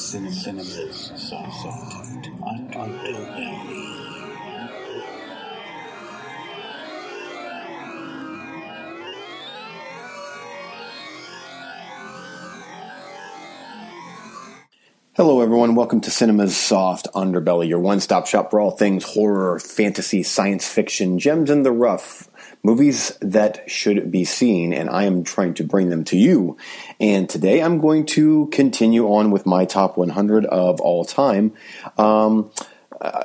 Cinemas soft underbelly. Hello, everyone. Welcome to Cinema's Soft Underbelly, your one stop shop for all things horror, fantasy, science fiction, gems in the rough, movies that should be seen, and I am trying to bring them to you. And today I'm going to continue on with my top 100 of all time. Um, uh,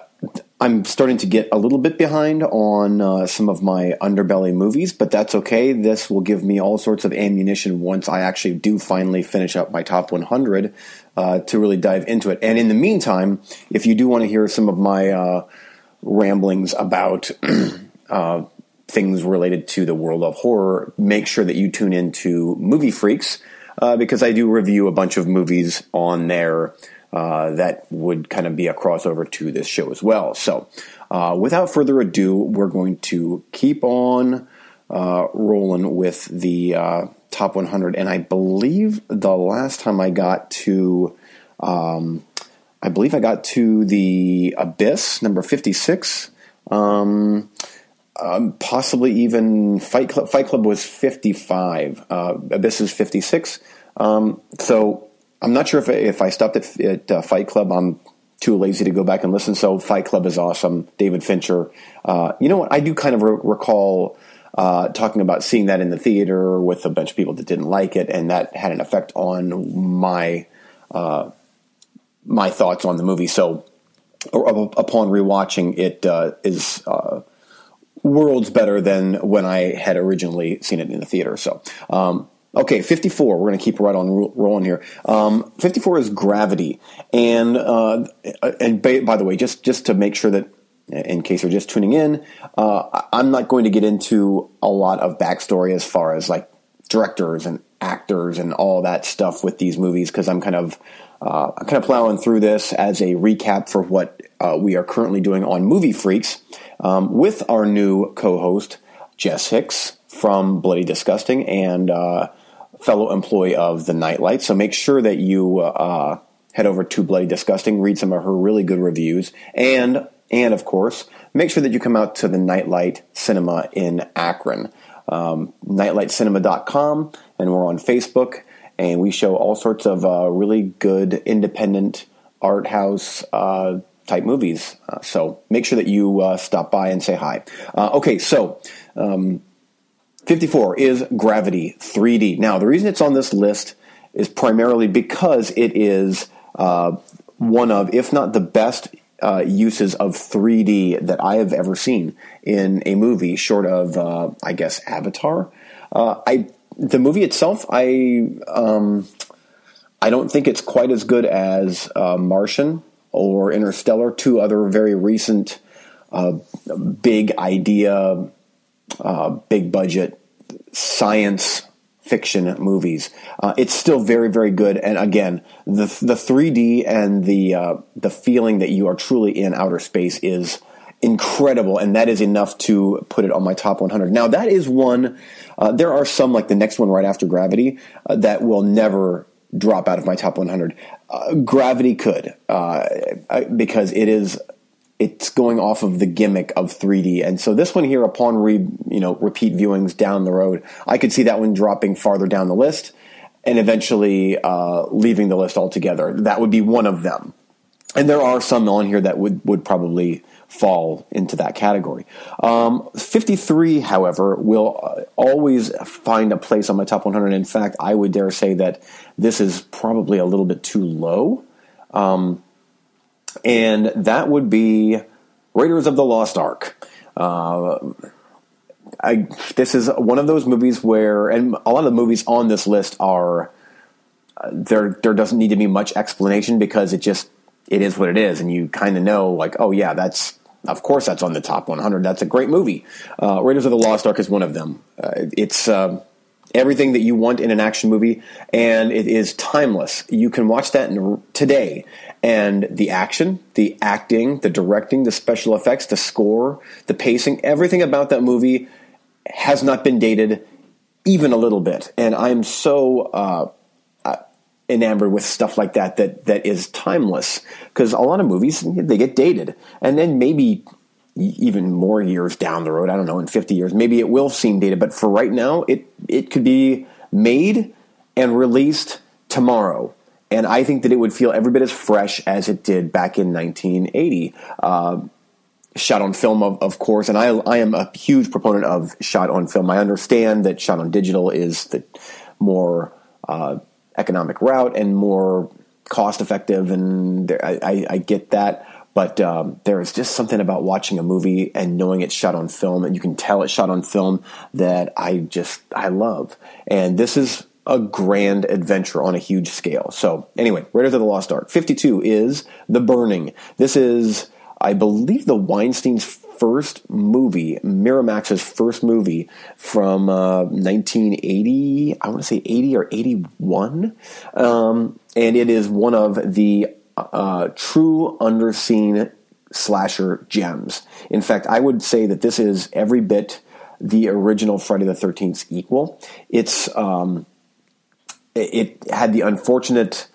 I'm starting to get a little bit behind on uh, some of my underbelly movies, but that's okay. This will give me all sorts of ammunition once I actually do finally finish up my top 100 uh, to really dive into it. And in the meantime, if you do want to hear some of my uh, ramblings about uh, things related to the world of horror, make sure that you tune into Movie Freaks uh, because I do review a bunch of movies on there uh, that would kind of be a crossover to this show as well. So, uh, without further ado, we're going to keep on uh, rolling with the uh, top 100. And I believe the last time I got to, um, I believe I got to the Abyss, number 56. Um, um, possibly even Fight Club. Fight Club was 55. Uh, Abyss is 56. Um, so I'm not sure if if I stopped at, at uh, Fight Club. I'm too lazy to go back and listen. So Fight Club is awesome. David Fincher. Uh, you know what? I do kind of re- recall uh, talking about seeing that in the theater with a bunch of people that didn't like it, and that had an effect on my uh, my thoughts on the movie. So upon rewatching, it uh, is uh, worlds better than when I had originally seen it in the theater. So. Um, Okay, 54. We're going to keep right on rolling here. Um, 54 is Gravity, and uh, and by the way, just just to make sure that in case you're just tuning in, uh, I'm not going to get into a lot of backstory as far as like directors and actors and all that stuff with these movies because I'm kind of uh, I'm kind of plowing through this as a recap for what uh, we are currently doing on Movie Freaks um, with our new co-host Jess Hicks from Bloody Disgusting and uh, fellow employee of the Nightlight. So make sure that you uh, head over to Bloody Disgusting, read some of her really good reviews, and and of course, make sure that you come out to the Nightlight Cinema in Akron. Um, nightlightcinema.com, and we're on Facebook, and we show all sorts of uh, really good independent art house uh, type movies. Uh, so make sure that you uh, stop by and say hi. Uh, okay, so um, 54 is Gravity 3D. Now, the reason it's on this list is primarily because it is uh, one of, if not the best uh, uses of 3D that I have ever seen in a movie, short of, uh, I guess, Avatar. Uh, I the movie itself, I um, I don't think it's quite as good as uh, Martian or Interstellar, two other very recent uh, big idea, uh, big budget science fiction movies. Uh, it's still very, very good. And again, the the 3D and the uh, the feeling that you are truly in outer space is incredible, and that is enough to put it on my top 100. Now, that is one. Uh, there are some like the next one right after Gravity uh, that will never drop out of my top 100. Uh, Gravity could uh, because it is it's going off of the gimmick of 3D. And so this one here, upon re, you know repeat viewings down the road, I could see that one dropping farther down the list and eventually uh, leaving the list altogether. That would be one of them. And there are some on here that would would probably fall into that category. Um, 53, however, will uh, always find a place on my top 100. In fact, I would dare say that this is probably a little bit too low. Um, and that would be Raiders of the Lost Ark. Uh, I, this is one of those movies where, and a lot of the movies on this list are uh, there. There doesn't need to be much explanation because it just it is what it is, and you kind of know, like, oh yeah, that's of course that's on the top 100. That's a great movie. Uh, Raiders of the Lost Ark is one of them. Uh, it's um, everything that you want in an action movie, and it is timeless. You can watch that in, today, and the action, the acting, the directing, the special effects, the score, the pacing, everything about that movie has not been dated even a little bit. And I'm so uh, enamored with stuff like that that that is timeless. Because a lot of movies they get dated. And then maybe even more years down the road i don't know in 50 years maybe it will seem dated. But for right now it it could be made and released tomorrow. And i think that it would feel every bit as fresh as it did back in 1980 uh, shot on film, of, of course, and I, I am a huge proponent of shot on film. I understand that shot on digital is the more uh, economic route and more cost effective, and I, I, I get that. But um, there is just something about watching a movie and knowing it's shot on film, and you can tell it's shot on film that I just I love. And this is a grand adventure on a huge scale. So anyway, Raiders of the Lost Ark. Fifty two is The Burning. This is I believe the Weinstein's first movie, Miramax's first movie from uh, 1980. I want to say 80 or 81. Um, and it is one of the uh, true underseen slasher gems. In fact, I would say that this is every bit the original Friday the 13th equal. It's um, it had the unfortunate.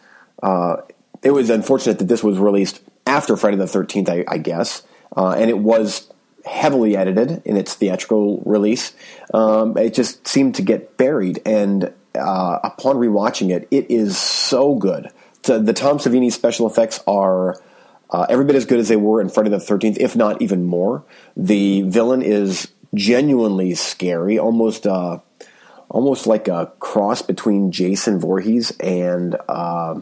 Uh, it was unfortunate that this was released after Friday the 13th, I, I guess. Uh, and it was heavily edited in its theatrical release. Um, it just seemed to get buried. And uh, upon rewatching it, it is so good. The Tom Savini special effects are uh, every bit as good as they were in Friday the 13th, if not even more. The villain is genuinely scary, almost. Uh, almost like a cross between Jason Voorhees and uh,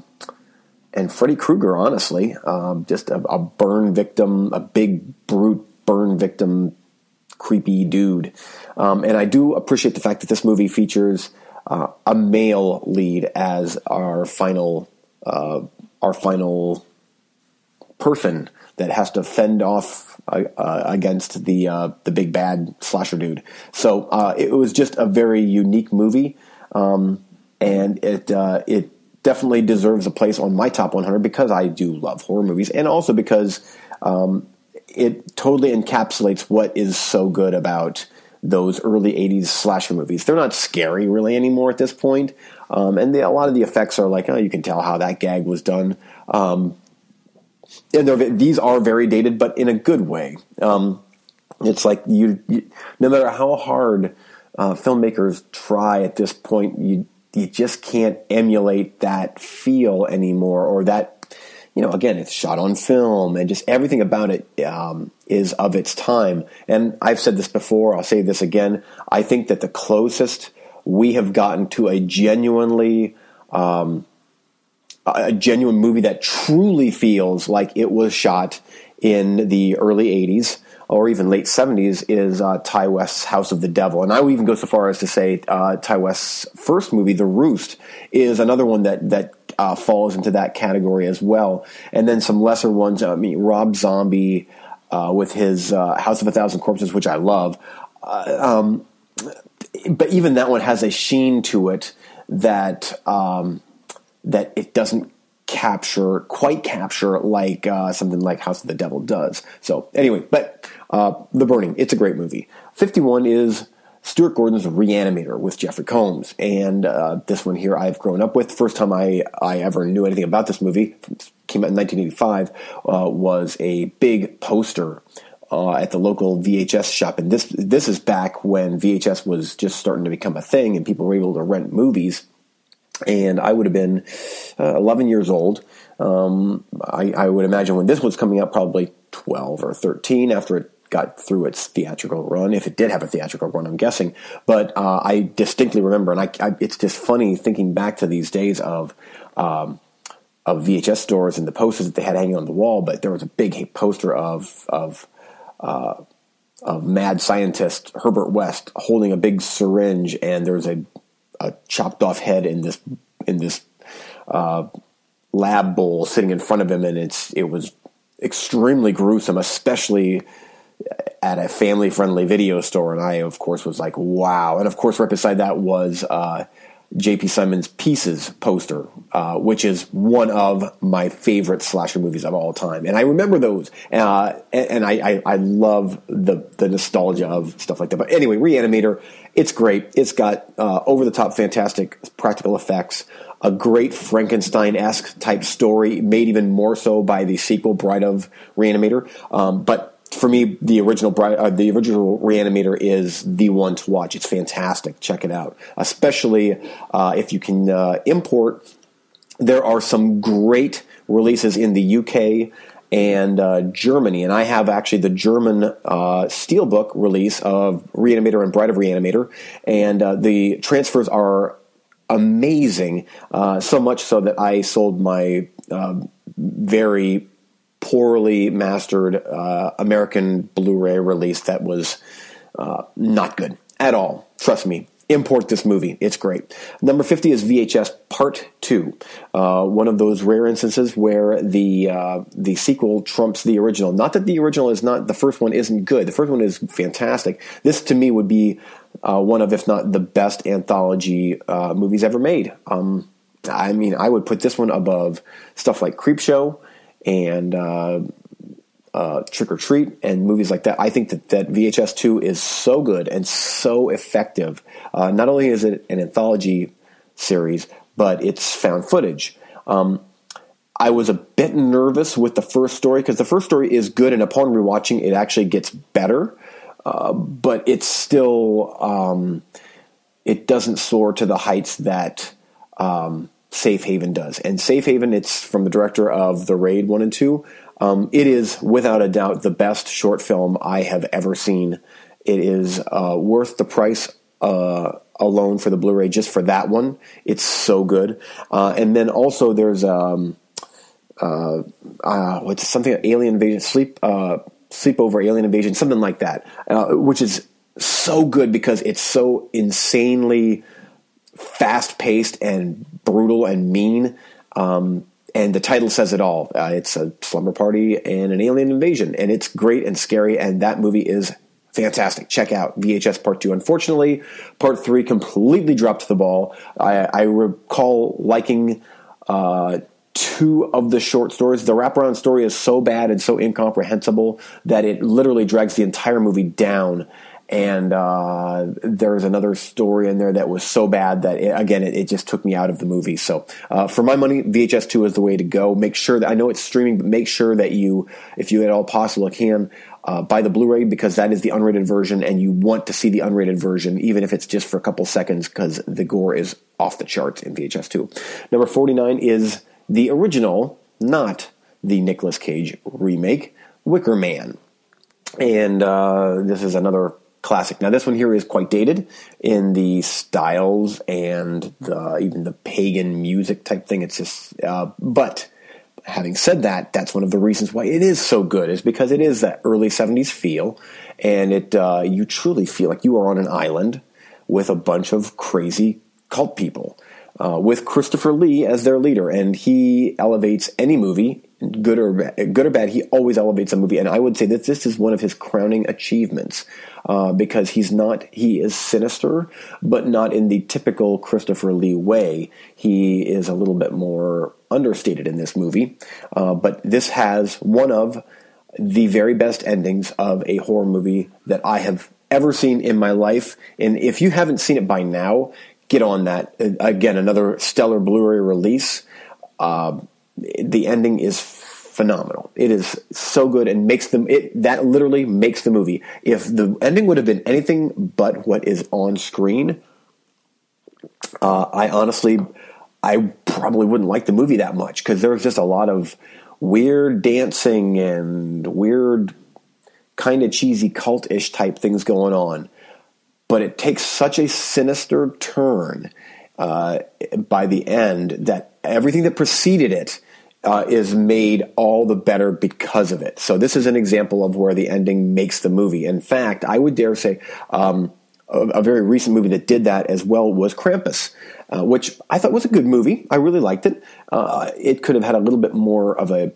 and Freddy Krueger, honestly, um, just a, a, burn victim, a big brute burn victim, creepy dude. Um, and I do appreciate the fact that this movie features uh, a male lead as our final uh, our final person that has to fend off uh, uh against the uh, the big bad slasher dude. So uh, it was just a very unique movie, um, and it it definitely deserves a place on my top 100 because I do love horror movies, and also because um, it totally encapsulates what is so good about those early 80s slasher movies. They're not scary really anymore at this point. Um, and the, a lot of the effects are like, oh, you can tell how that gag was done. Um, and these are very dated, but in a good way. Um, it's like you, you, no matter how hard uh, filmmakers try at this point, you you just can't emulate that feel anymore or that you know again it's shot on film and just everything about it um, is of its time. And i've said this before i'll say this again. I think that the closest we have gotten to a genuinely um, a genuine movie that truly feels like it was shot in the early 80s or even late 70s is uh, Ti West's House of the Devil. And I would even go so far as to say uh, Ti West's first movie, The Roost, is another one that, that uh, falls into that category as well. And then some lesser ones, I mean, Rob Zombie uh, with his uh, House of a Thousand Corpses, which I love. Uh, um, but even that one has a sheen to it that um, that it doesn't capture quite capture like uh, something like House of the Devil does. So anyway, but uh, The Burning, it's a great movie. Fifty one is Stuart Gordon's Reanimator with Jeffrey Combs, and uh, this one here I've grown up with. First time I I ever knew anything about this movie came out in 1985 uh, was a big poster. Uh, at the local VHS shop, and this this is back when VHS was just starting to become a thing, and people were able to rent movies and I would have been uh, 11 years old. Um, I, I, would imagine when this was coming out, probably 12 or 13 after it got through its theatrical run, if it did have a theatrical run, I'm guessing. But uh, I distinctly remember, and I, I, it's just funny thinking back to these days of. Um, of VHS stores and the posters that they had hanging on the wall, but there was a big poster of of uh, of mad scientist Herbert West holding a big syringe, and there was a a chopped off head in this in this uh, lab bowl sitting in front of him, and it's it was extremely gruesome, especially at a family friendly video store. And I, of course, was like, wow. And of course, right beside that was uh, J.P. Simon's Pieces poster, uh, which is one of my favorite slasher movies of all time. And I remember those, uh, and, and I, I, I, love the, the nostalgia of stuff like that. But anyway, Reanimator, it's great. It's got uh, over the top, fantastic practical effects. a great Frankenstein esque type story, made even more so by the sequel, Bride of Reanimator. Um, but for me, the original uh, the original Reanimator is the one to watch. It's fantastic. Check it out, especially uh, if you can uh, import. There are some great releases in the UK and uh, Germany, and I have actually the German uh, steelbook release of Reanimator and Bride of Reanimator, and uh, the transfers are amazing. so much so that I sold my very poorly mastered uh, American Blu-ray release that was uh, not good at all. Trust me. Import this movie. It's great. Number 50 is VHS Part 2. Uh, one of those rare instances where the uh, the sequel trumps the original. Not that the original is not, the first one isn't good. The first one is fantastic. This, to me, would be uh, one of, if not the best anthology uh, movies ever made. Um, I mean, I would put this one above stuff like Creepshow, and uh, uh, Trick or Treat and movies like that. I think that, that VHS 2 is so good and so effective. Uh, not only is it an anthology series, but it's found footage. Um, I was a bit nervous with the first story because the first story is good, and upon rewatching, it actually gets better. Uh, but it's still um, it doesn't soar to the heights that um, Safe Haven does. And Safe Haven, it's from the director of The Raid 1 and 2. Um, it is, without a doubt, the best short film I have ever seen. It is uh, worth the price uh, alone for the Blu ray just for that one. It's so good. Uh, and then also there's um, uh, uh, what's something, Alien Invasion, Sleep, uh, Sleepover Alien Invasion, something like that, which is so good because it's so insanely fast paced and brutal and mean. Um, and the title says it all. Uh, it's a slumber party and an alien invasion, and it's great and scary. And that movie is fantastic. Check out VHS Part Two. Unfortunately, Part Three completely dropped the ball. I, I recall liking. Uh, two of the short stories. The wraparound story is so bad and so incomprehensible that it literally drags the entire movie down and uh, there's another story in there that was so bad that it, again it, it, just took me out of the movie. So uh, for my money vhs 2 is the way to go. Make sure that i know it's streaming but make sure that you if you at all possible can uh, buy the blu-ray because that is the unrated version and you want to see the unrated version even if it's just for a couple seconds because the gore is off the charts in vhs 2 number 49 is the original not the Nicolas Cage remake wicker man. And uh, this is another classic. Now, this one here is quite dated in the styles and the, even the pagan music type thing. It's just, uh, but having said that, that's one of the reasons why it is so good is because it is that early '70s feel, and it uh, you truly feel like you are on an island with a bunch of crazy cult people. Uh, with Christopher Lee as their leader, and he elevates any movie good or good or bad, he always elevates a movie, and I would say that this is one of his crowning achievements uh, because he's not he is sinister, but not in the typical Christopher Lee way. He is a little bit more understated in this movie, uh, but this has one of the very best endings of a horror movie that I have ever seen in my life. And if you haven't seen it by now, get on that. Again, another stellar Blu-ray release. Uh, the ending is phenomenal. It is so good and makes them it that literally makes the movie. If the ending would have been anything but what is on screen, uh, I honestly I probably wouldn't like the movie that much because there was just a lot of weird dancing and weird kind of cheesy cult-ish type things going on. But it takes such a sinister turn uh, by the end that everything that preceded it uh, is made all the better because of it. So this is an example of where the ending makes the movie. In fact, I would dare say um, a, a, very recent movie that did that as well was Krampus, uh, which I thought was a good movie. I really liked it. Uh, it could have had a little bit more of a,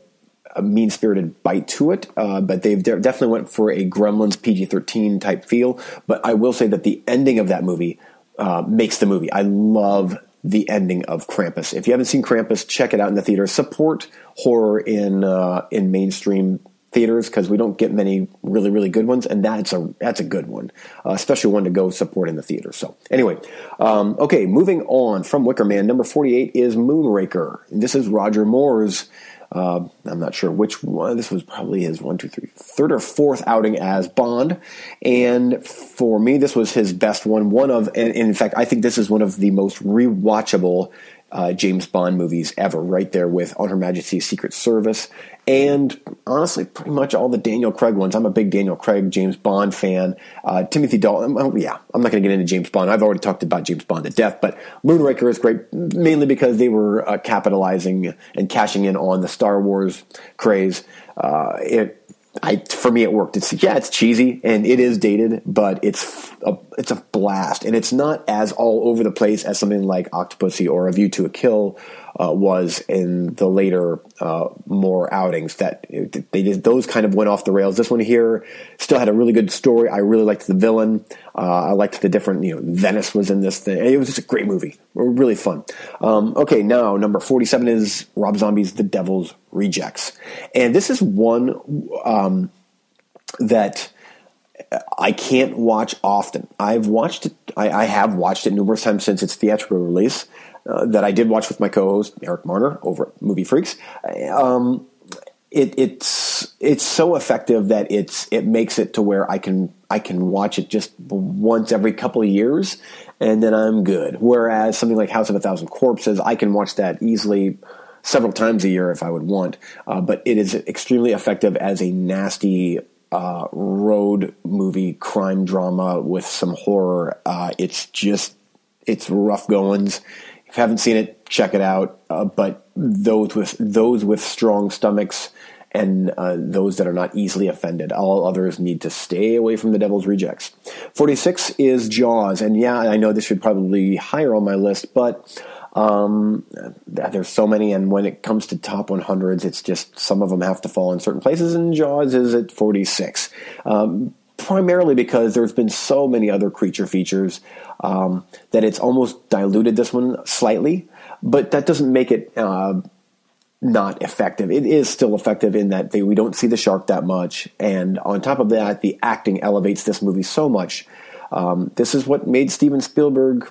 a mean spirited bite to it, uh, but they de- definitely went for a Gremlins PG 13 type feel. But I will say that the ending of that movie uh, makes the movie. I love the ending of Krampus. If you haven't seen Krampus, check it out in the theater. Support horror in uh, in mainstream theaters because we don't get many really really good ones, and that's a that's a good one, uh, especially one to go support in the theater. So anyway, um, okay, moving on from Wicker Man, number forty eight is Moonraker. This is Roger Moore's. Uh, I'm not sure which one. This was probably his one, two, three, third or fourth outing as Bond, and for me, this was his best one. One of, and in fact, I think this is one of the most rewatchable uh, James Bond movies ever, right there with On Her Majesty's Secret Service, and honestly, pretty much all the Daniel Craig ones. I'm a big Daniel Craig James Bond fan. Uh, Timothy Dalton, oh, yeah, I'm not going to get into James Bond. I've already talked about James Bond to death, but Moonraker is great, mainly because they were uh, capitalizing and cashing in on the Star Wars craze. Uh, it I for me it worked. It's yeah, it's cheesy and it is dated, but it's a it's a blast, and it's not as all over the place as something like Octopussy or A View to a Kill uh, was in the later uh, more outings. That they did those kind of went off the rails. This one here still had a really good story. I really liked the villain. Uh, I liked the different you know Venice was in this thing. It was just a great movie, really fun. Um, okay, now number forty seven is Rob Zombie's The Devil's Rejects, and this is one um, that. I can't watch often. I've watched it. I, I, have watched it numerous times since its theatrical release uh, that I did watch with my co-host Eric Marner over at Movie Freaks. Um, it, it's it's so effective that it's it makes it to where I can I can watch it just once every couple of years and then I'm good. Whereas something like House of a Thousand Corpses, I can watch that easily several times a year if I would want. Uh, but it is extremely effective as a nasty uh, road movie crime drama with some horror. Uh, it's just it's rough goings. If you haven't seen it, check it out. Uh, but those with those with strong stomachs and uh, those that are not easily offended. All others need to stay away from the Devil's Rejects. 46 is Jaws, and yeah, I know this should probably be higher on my list, but um, there's so many, and when it comes to top 100s, it's just some of them have to fall in certain places, and Jaws is at 46. Um, primarily because there's been so many other creature features um, that it's almost diluted this one slightly, but that doesn't make it uh, not effective. It is still effective in that they, we don't see the shark that much, and on top of that, the acting elevates this movie so much. Um, this is what made Steven Spielberg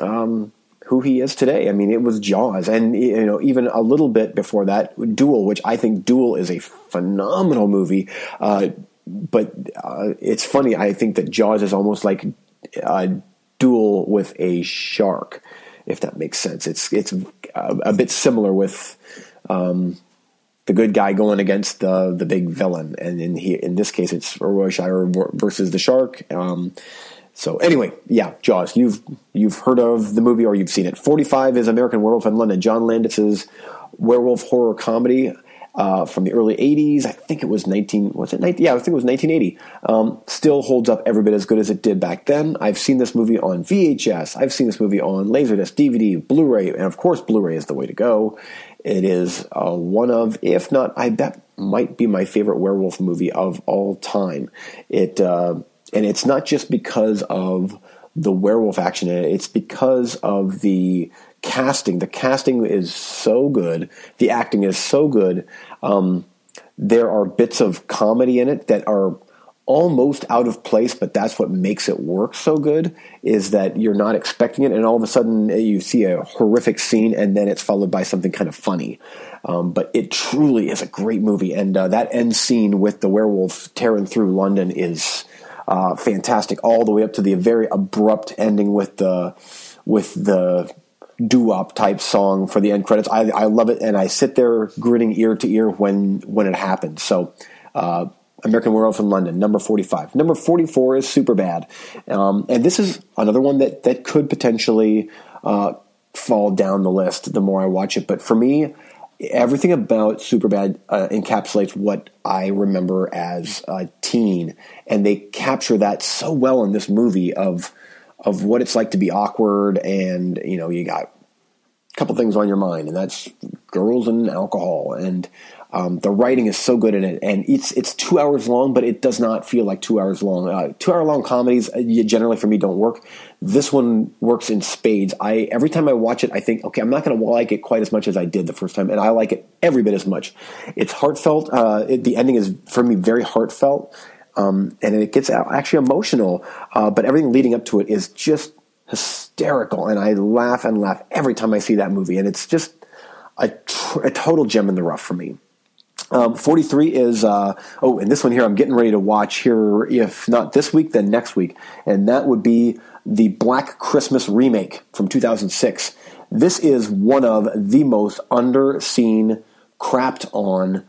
um, who he is today. I mean, it was Jaws, and you know, even a little bit before that, Duel, which I think Duel is a phenomenal movie. Uh, but uh, it's funny. I think that Jaws is almost like a duel with a shark, if that makes sense. It's it's a, a bit similar with um, the good guy going against the the big villain, and in he, in this case, it's Roy Scheider versus the shark. Um, so anyway, yeah, Jaws. You've you've heard of the movie or you've seen it. Forty five is American Werewolf in London. John Landis's werewolf horror comedy uh, from the early 80s. I think it was 19, was it 19? Yeah, I think it was 1980. Um, still holds up every bit as good as it did back then. I've seen this movie on VHS. I've seen this movie on Laserdisc, DVD, Blu-ray, and of course Blu-ray is the way to go. It is uh, one of, if not, I bet might be my favorite werewolf movie of all time. It, uh, and it's not just because of the werewolf action in it. It's because of the casting. The casting is so good. The acting is so good. Um, there are bits of comedy in it that are almost out of place, but that's what makes it work so good is that you're not expecting it, and all of a sudden eh, you see a horrific scene, and then it's followed by something kind of funny. Um, but it truly is a great movie, and uh, that end scene with the werewolf tearing through London is uh, fantastic, all the way up to the very abrupt ending with the with the doo-wop type song for the end credits. I, I love it, and I sit there grinning ear to ear when when it happens. So, uh, American Werewolf in London, number forty-five. Number forty-four is Superbad, um, and this is another one that that could potentially uh, fall down the list the more I watch it. But for me, everything about Superbad uh, encapsulates what I remember as a teen, and they capture that so well in this movie of of what it's like to be awkward and you know you got a couple things on your mind, and that's girls and alcohol. And um, the writing is so good in it, and it's it's two hours long, but it does not feel like two hours long. Uh, two hour long comedies uh, generally for me don't work. This one works in spades. I every time I watch it, I think, okay, I'm not going to like it quite as much as I did the first time, and I like it every bit as much. It's heartfelt. Uh, it, the ending is for me very heartfelt, um, and it gets actually emotional. Uh, but everything leading up to it is just hysterical, and I laugh and laugh every time I see that movie, and it's just a, tr- a total gem in the rough for me. Um, 43 is, uh, oh, and this one here I'm getting ready to watch here, if not this week, then next week. And that would be the Black Christmas remake from 2006. This is one of the most underseen, crapped on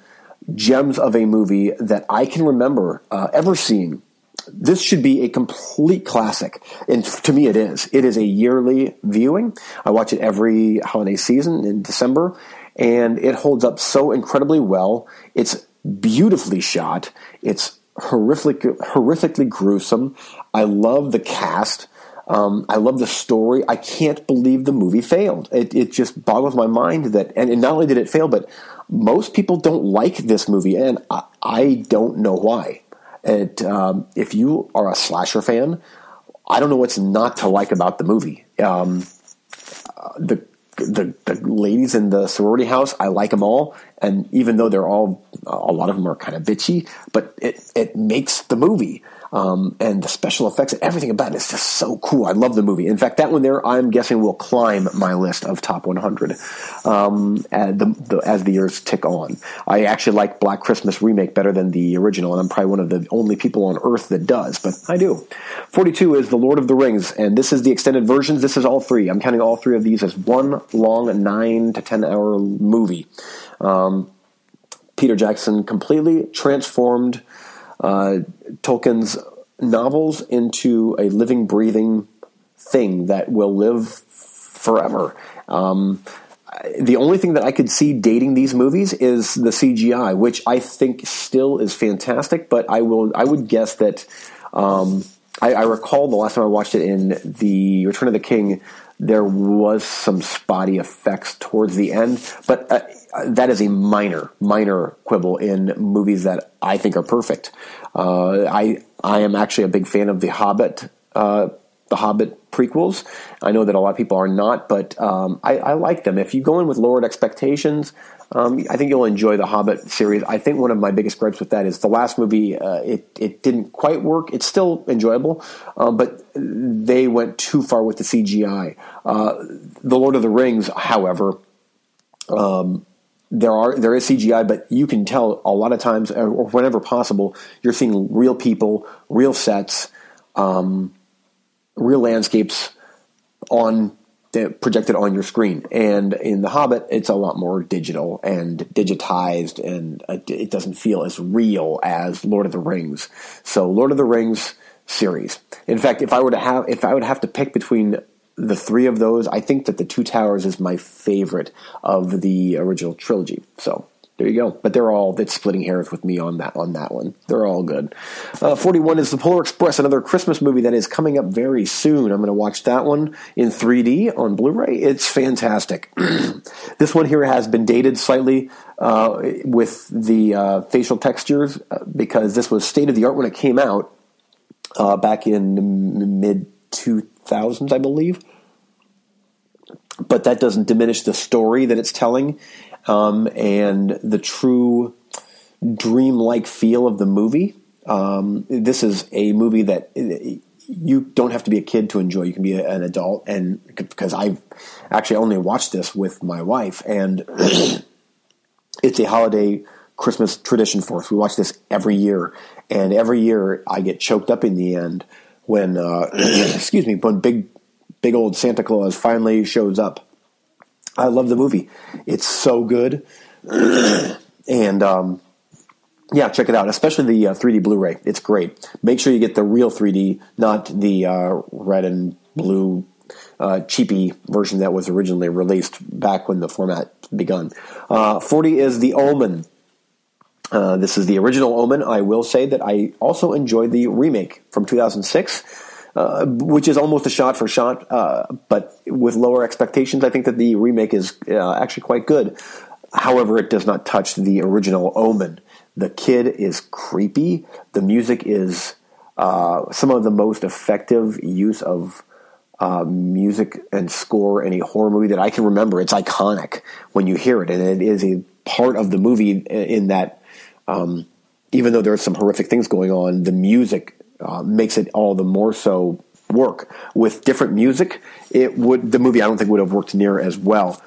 gems of a movie that I can remember uh, ever seeing. This should be a complete classic. And to me, it is. It is a yearly viewing. I watch it every holiday season in December and it holds up so incredibly well. It's beautifully shot. It's horrific, horrifically gruesome. I love the cast. Um, I love the story. I can't believe the movie failed. It, it just boggles my mind that, and, and, not only did it fail, but most people don't like this movie, and I, I don't know why. It, um, if you are a slasher fan, I don't know what's not to like about the movie. Um, the the, the ladies in the sorority house, I like them all. And even though they're all, a lot of them are kind of bitchy, but it, it makes the movie. Um, and the special effects and everything about it is just so cool. I love the movie. In fact, that one there, I'm guessing will climb my list of top 100 um, as, the, the, as the years tick on. I actually like Black Christmas remake better than the original, and I'm probably one of the only people on earth that does, but I do. 42 is The Lord of the Rings, and this is the extended versions. This is all three. I'm counting all three of these as one long nine to ten hour movie. Um, Peter Jackson completely transformed Tolkien's novels into a living, breathing thing that will live forever. Um, the only thing that I could see dating these movies is the CGI, which I think still is fantastic. But I will, I would guess that um, I, I, recall the last time I watched it in the Return of the King, there was some spotty effects towards the end, but uh, that is a minor, minor quibble in movies that I think are perfect. Uh, I I am actually a big fan of the Hobbit, uh, the Hobbit prequels. I know that a lot of people are not, but um, I, I, like them. If you go in with lowered expectations, um, I think you'll enjoy the Hobbit series. I think one of my biggest gripes with that is the last movie. Uh, it it didn't quite work. It's still enjoyable, uh, but they went too far with the CGI. Uh, the Lord of the Rings, however. Um, there are there is CGI, but you can tell a lot of times, uh, or whenever possible, you're seeing real people, real sets, um, real landscapes on uh, projected on your screen. And in The Hobbit, it's a lot more digital and digitized, and uh, it doesn't feel as real as Lord of the Rings. So, Lord of the Rings series. In fact, if I were to have, if I would have to pick between the three of those, I think that the Two Towers is my favorite of the original trilogy. So there you go. But they're all that's splitting hairs with me on that on that one. They're all good. Uh, Forty one is the Polar Express, another Christmas movie that is coming up very soon. I'm going to watch that one in 3D on Blu-ray. It's fantastic. this one here has been dated slightly uh, with the uh, facial textures uh, because this was state of the art when it came out uh, back in mid 2000s, I believe. But that doesn't diminish the story that it's telling um, and the true dreamlike feel of the movie. Um, this is a movie that you don't have to be a kid to enjoy. You can be an adult, and because I've actually only watched this with my wife, and it's a holiday Christmas tradition for us. We watch this every year, and every year I get choked up in the end when, uh, excuse me, when big, big old Santa Claus finally shows up I love the movie. It's so good. and um, yeah, check it out, especially the uh, 3D Blu-ray. It's great. Make sure you get the real 3D, not the uh, red and blue uh, cheapy version that was originally released back when the format begun. Uh, 40 is The Omen. Uh, this is the original Omen. I will say that I also enjoyed the remake from 2006 uh, which is almost a shot for shot, uh, but with lower expectations. I think that the remake is uh, actually quite good. However, it does not touch the original Omen. The kid is creepy. The music is uh, some of the most effective use of uh, music and score in a horror movie that I can remember. It's iconic when you hear it, and it is a part of the movie in that. Um, even though there's some horrific things going on, the music uh, makes it all the more so work. With different music, it would the movie I don't think would have worked near as well.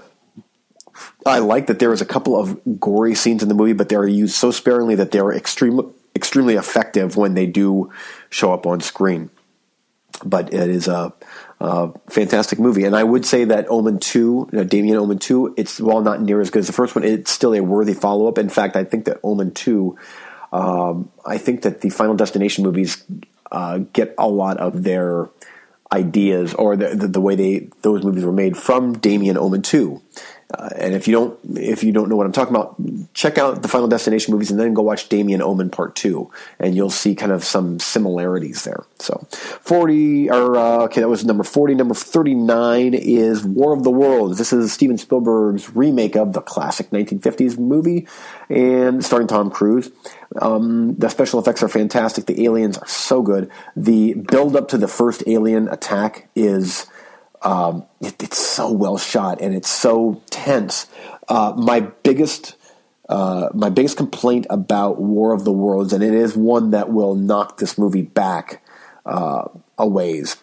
I like that there is a couple of gory scenes in the movie, but they are used so sparingly that they are extremely extremely effective when they do show up on screen. But it is a, a fantastic movie, and I would say that Omen Two, you know, Damien Omen Two, it's while not near as good as the first one, it's still a worthy follow up. In fact, I think that Omen Two um, I think that the Final Destination movies uh, get a lot of their ideas or the, the, the, way they those movies were made from Damien Omen 2. Uh, and if you don't if you don't know what I'm talking about, check out the Final Destination movies and then go watch Damien Omen Part Two, and you'll see kind of some similarities there. So, forty or uh, okay, that was number forty. Number thirty nine is War of the Worlds. This is Steven Spielberg's remake of the classic 1950s movie, and starring Tom Cruise. Um, the special effects are fantastic. The aliens are so good. The build up to the first alien attack is um, it, it's so well shot and it's so tense. Uh, my biggest uh, my biggest complaint about War of the Worlds, and it is one that will knock this movie back uh, a ways,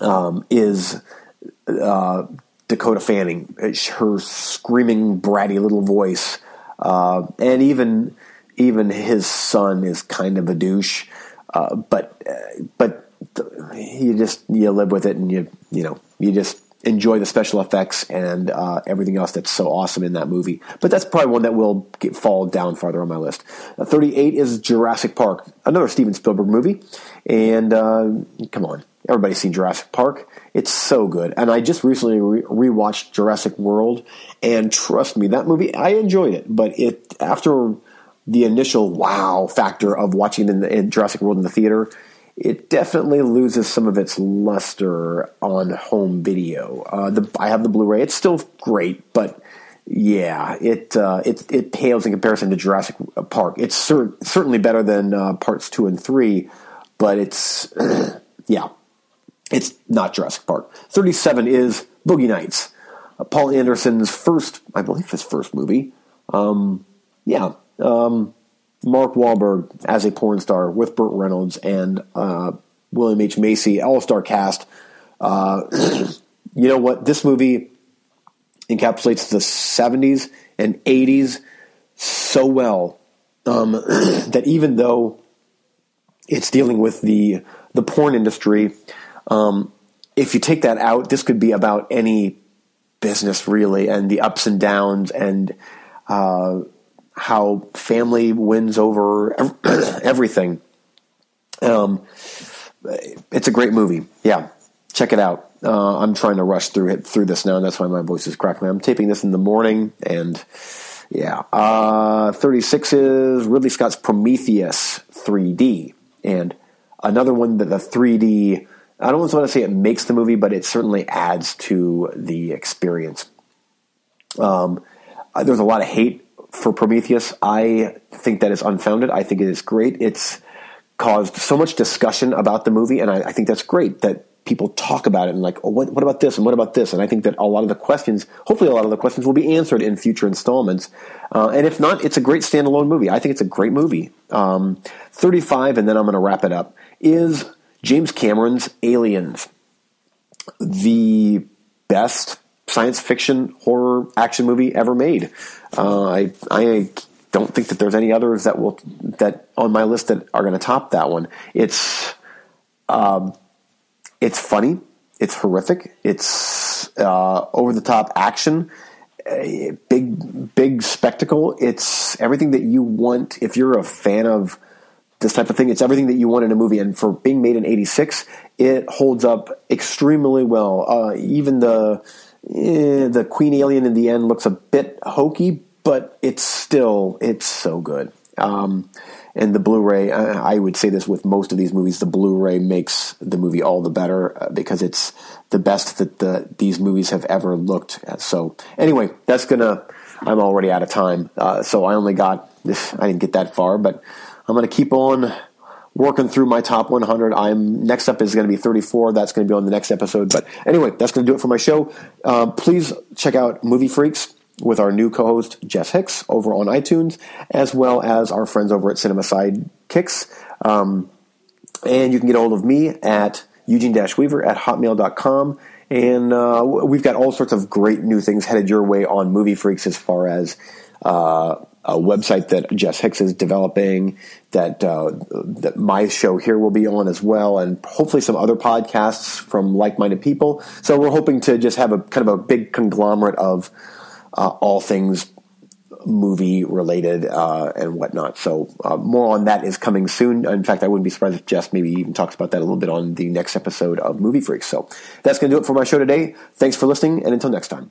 um, is uh, Dakota Fanning. Her screaming, bratty little voice, uh, and even even his son is kind of a douche. Uh, but but you just you live with it and you you know you just enjoy the special effects and uh, everything else that's so awesome in that movie. But that's probably one that will get, fall down farther on my list. Uh, 38 is Jurassic Park, another Steven Spielberg movie. And uh, come on, everybody's seen Jurassic Park. It's so good. And I just recently re- rewatched Jurassic World, and trust me, that movie I enjoyed it. But it after the initial wow factor of watching in, the, in Jurassic World in the theater it definitely loses some of its luster on home video. Uh, the, I have the Blu-ray; it's still great, but yeah, it uh, it it pales in comparison to Jurassic Park. It's cer- certainly better than uh, parts two and three, but it's yeah, it's not Jurassic Park. Thirty-seven is Boogie Nights, uh, Paul Anderson's first, I believe, his first movie. Um, yeah. Um, Mark Wahlberg as a porn star with Burt Reynolds and uh, William H. Macy, all star cast. Uh, you know what? This movie encapsulates the 70s and 80s so well um, that even though it's dealing with the the porn industry, um, if you take that out, this could be about any business really, and the ups and downs and uh, how family wins over everything. Um, it's a great movie. Yeah, check it out. Uh, I'm trying to rush through it through this now, and that's why my voice is crackling. I'm taping this in the morning, and yeah, uh, 36 is Ridley Scott's Prometheus 3D, and another one that the 3D. I don't want to say it makes the movie, but it certainly adds to the experience. Um, there's a lot of hate for Prometheus, I think that is unfounded. I think it is great. It's caused so much discussion about the movie, and I, I think that's great that people talk about it and like, oh, what, what, about this and what about this? And I think that a lot of the questions, hopefully, a lot of the questions will be answered in future installments. Uh, and if not, it's a great standalone movie. I think it's a great movie. Um, Thirty-five, and then I'm going to wrap it up. Is James Cameron's Aliens the best science fiction horror action movie ever made. Uh, I I don't think that there's any others that will that on my list that are going to top that one. It's um, it's funny. It's horrific. It's uh, over the top action. big big spectacle. It's everything that you want if you're a fan of this type of thing. It's everything that you want in a movie. And for being made in '86, it holds up extremely well. Uh, even the eh, the Queen Alien in the end looks a bit hokey, but it's still it's so good. Um, and the Blu-ray. I would say this with most of these movies: the Blu-ray makes the movie all the better uh, because it's the best that the these movies have ever looked at. So anyway, that's gonna. I'm already out of time, uh, so I only got this. I didn't get that far, but I'm gonna keep on working through my top 100. I'm next up is going to be 34. That's going to be on the next episode. But anyway, that's going to do it for my show. Uh, please check out Movie Freaks with our new co-host Jess Hicks over on iTunes, as well as our friends over at Cinema Sidekicks. Um, and you can get a hold of me at eugene-weaver at hotmail.com. And uh, we've got all sorts of great new things headed your way on Movie Freaks as far as uh, a website that Jess Hicks is developing, that uh, that my show here will be on as well, and hopefully some other podcasts from like-minded people. So we're hoping to just have a kind of a big conglomerate of uh, all things movie related uh, and whatnot. So uh, more on that is coming soon. In fact, I wouldn't be surprised if Jess maybe even talks about that a little bit on the next episode of Movie Freaks. So that's going to do it for my show today. Thanks for listening, and until next time.